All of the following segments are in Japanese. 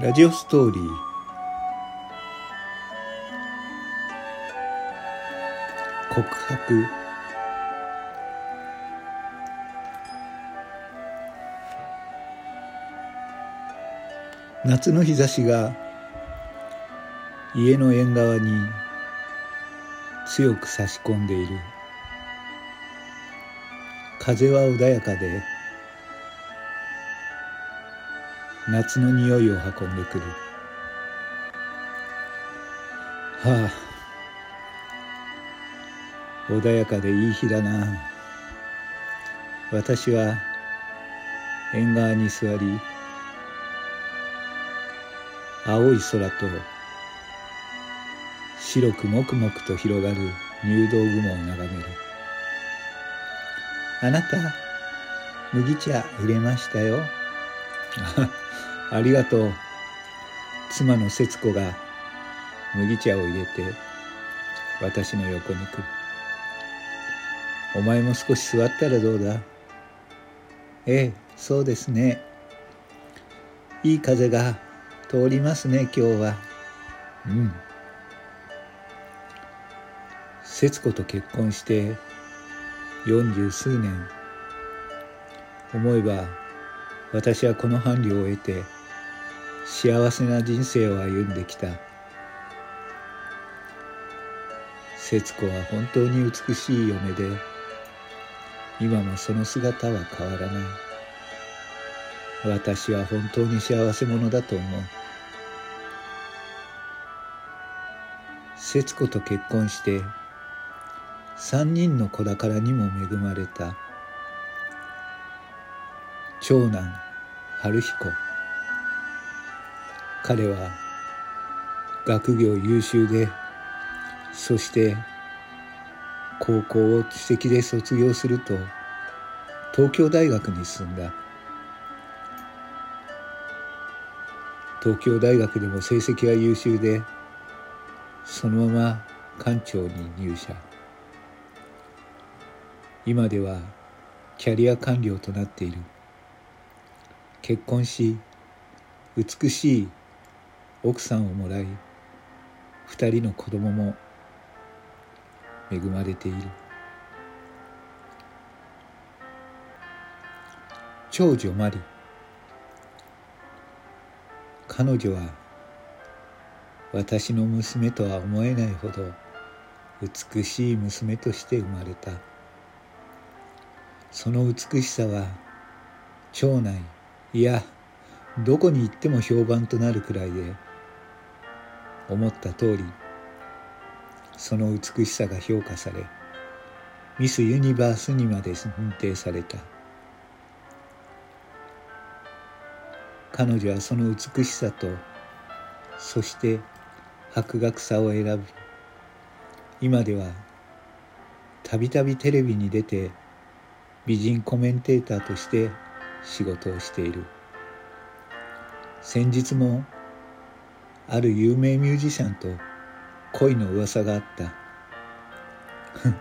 ラジオストーリー。告白。夏の日差しが家の縁側に強く差し込んでいる。風は穏やかで。夏の匂いを運んでくる。はあ。穏やかでいい日だな。私は縁側に座り青い空と白くもくもくと広がる入道雲を眺める。あなた麦茶入れましたよ。ありがとう。妻の節子が麦茶を入れて私の横に来る。お前も少し座ったらどうだ？ええそうですね。いい風が通りますね今日は。うん。節子と結婚して四十数年。思えば私はこの伴侶を得て幸せな人生を歩んできた。節子は本当に美しい嫁で今もその姿は変わらない。私は本当に幸せ者だと思う。節子と結婚して三人の子宝にも恵まれた。長男春彦。彼は学業優秀でそして高校を知的で卒業すると東京大学に進んだ。東京大学でも成績は優秀でそのまま館長に入社。今ではキャリア官僚となっている。結婚し美しい奥さんをもらい二人の子供も恵まれている。長女マリ彼女は私の娘とは思えないほど美しい娘として生まれた。その美しさは町内いやどこに行っても評判となるくらいで思った通りその美しさが評価されミス・ユニバースにまで認定された。彼女はその美しさとそして博学さを選ぶ。今ではたびたびテレビに出て美人コメンテーターとして仕事をしている。先日もある有名ミュージシャンと恋の噂があった。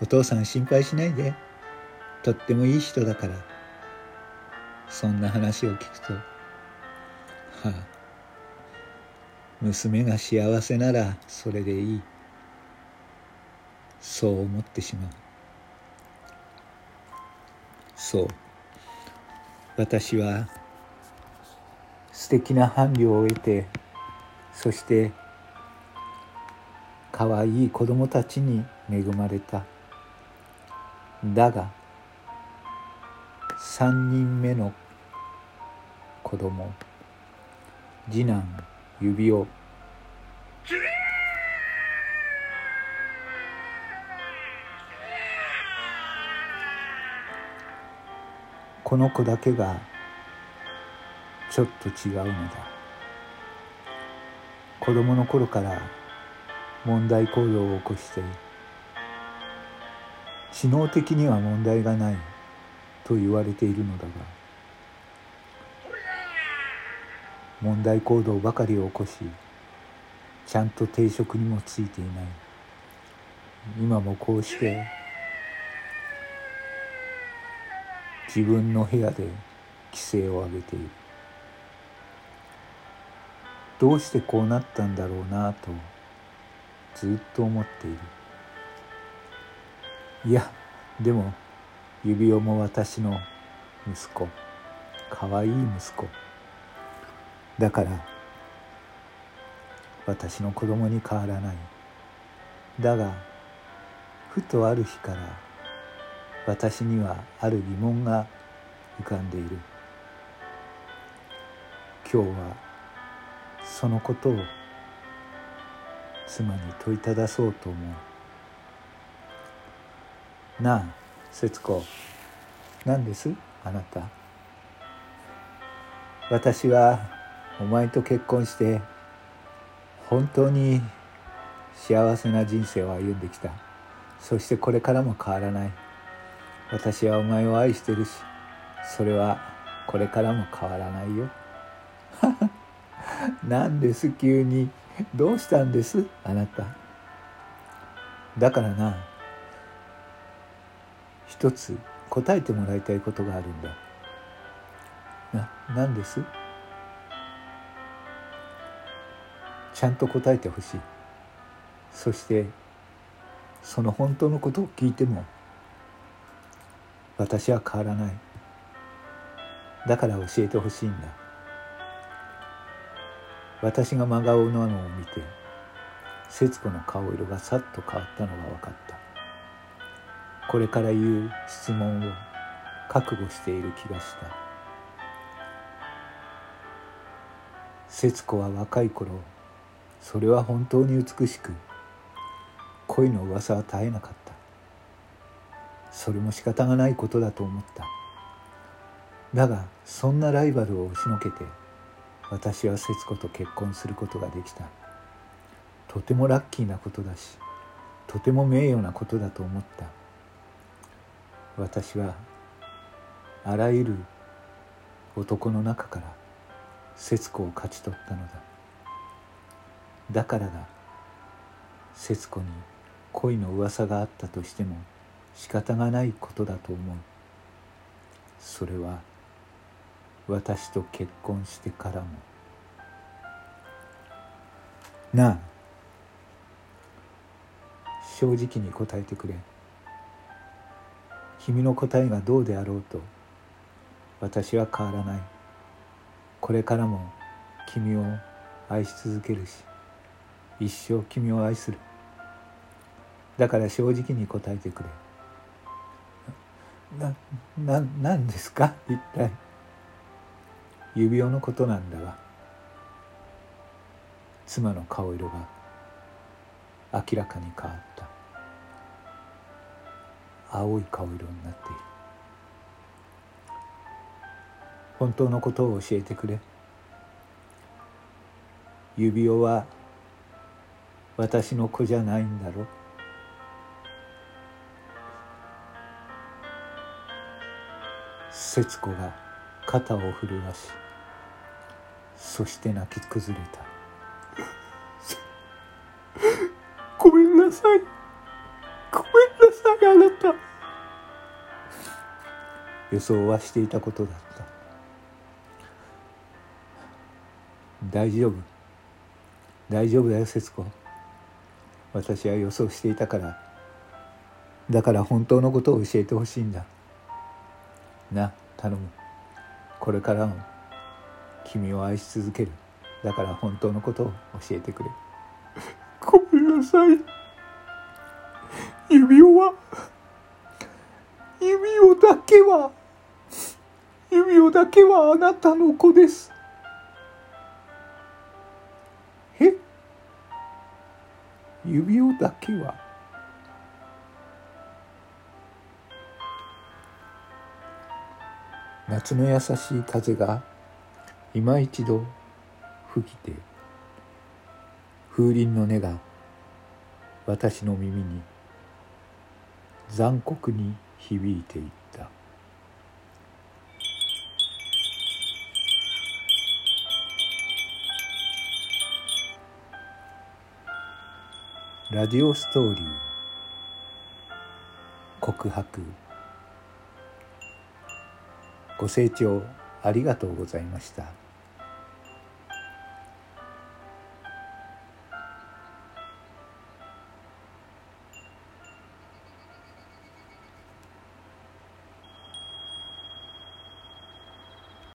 お父さん心配しないで。とってもいい人だから。そんな話を聞くと。はあ。娘が幸せならそれでいい。そう思ってしまう。そう。私は素敵な伴侶を得てそして可愛い子供たちに恵まれた。だが三人目の子供次男指輪この子だけがちょっと違うのだ。子供の頃から問題行動を起こして知能的には問題がないと言われているのだが問題行動ばかりを起こしちゃんと定職にもついていない。今もこうして自分の部屋で規制を上げている。どうしてこうなったんだろうなとずっと思っている。いやでも指輪も私の息子。かわいい息子。だから私の子供に変わらない。だがふとある日から私にはある疑問が浮かんでいる。今日はそのことを妻に問いただそうと思う。なあ節子。何です？あなた。私はお前と結婚して本当に幸せな人生を歩んできた。そしてこれからも変わらない。私はお前を愛してるしそれはこれからも変わらないよ。何です急に。どうしたんです？あなた。だからな一つ答えてもらいたいことがあるんだ。な何です？ちゃんと答えてほしい。そしてその本当のことを聞いても私は変わらない。だから教えてほしいんだ。私が真顔なのを見て節子の顔色がさっと変わったのが分かった。これから言う質問を覚悟している気がした。節子は若い頃それは本当に美しく恋の噂は絶えなかった。それも仕方がないことだと思った。だがそんなライバルを押しのけて私は節子と結婚することができた。とてもラッキーなことだしとても名誉なことだと思った。私はあらゆる男の中から節子を勝ち取ったのだ。だからだ。節子に恋の噂があったとしても仕方がないことだと思う。それは私と結婚してからも。なあ。正直に答えてくれ。君の答えがどうであろうと私は変わらない。これからも君を愛し続けるし一生君を愛する。だから正直に答えてくれ。な、な、何ですか？一体。指輪のことなんだが妻の顔色が明らかに変わった。青い顔色になっている。本当のことを教えてくれ。指輪は私の子じゃないんだろ。節子が肩を震わしそして泣き崩れた。ごめんなさい。ごめんなさいあなた。予想はしていたことだった。大丈夫。大丈夫だよ節子。私は予想していたから。だから本当のことを教えてほしいんだ。な頼むこれからも君を愛し続ける。だから本当のことを教えてくれ。ごめんなさい。指輪。は指輪だけは指輪だけはあなたの子です。え？指輪だけは？夏の優しい風が今一度吹きて風鈴の音が私の耳に残酷に響いていった。ラジオストーリー告白。ご清聴ありがとうございました。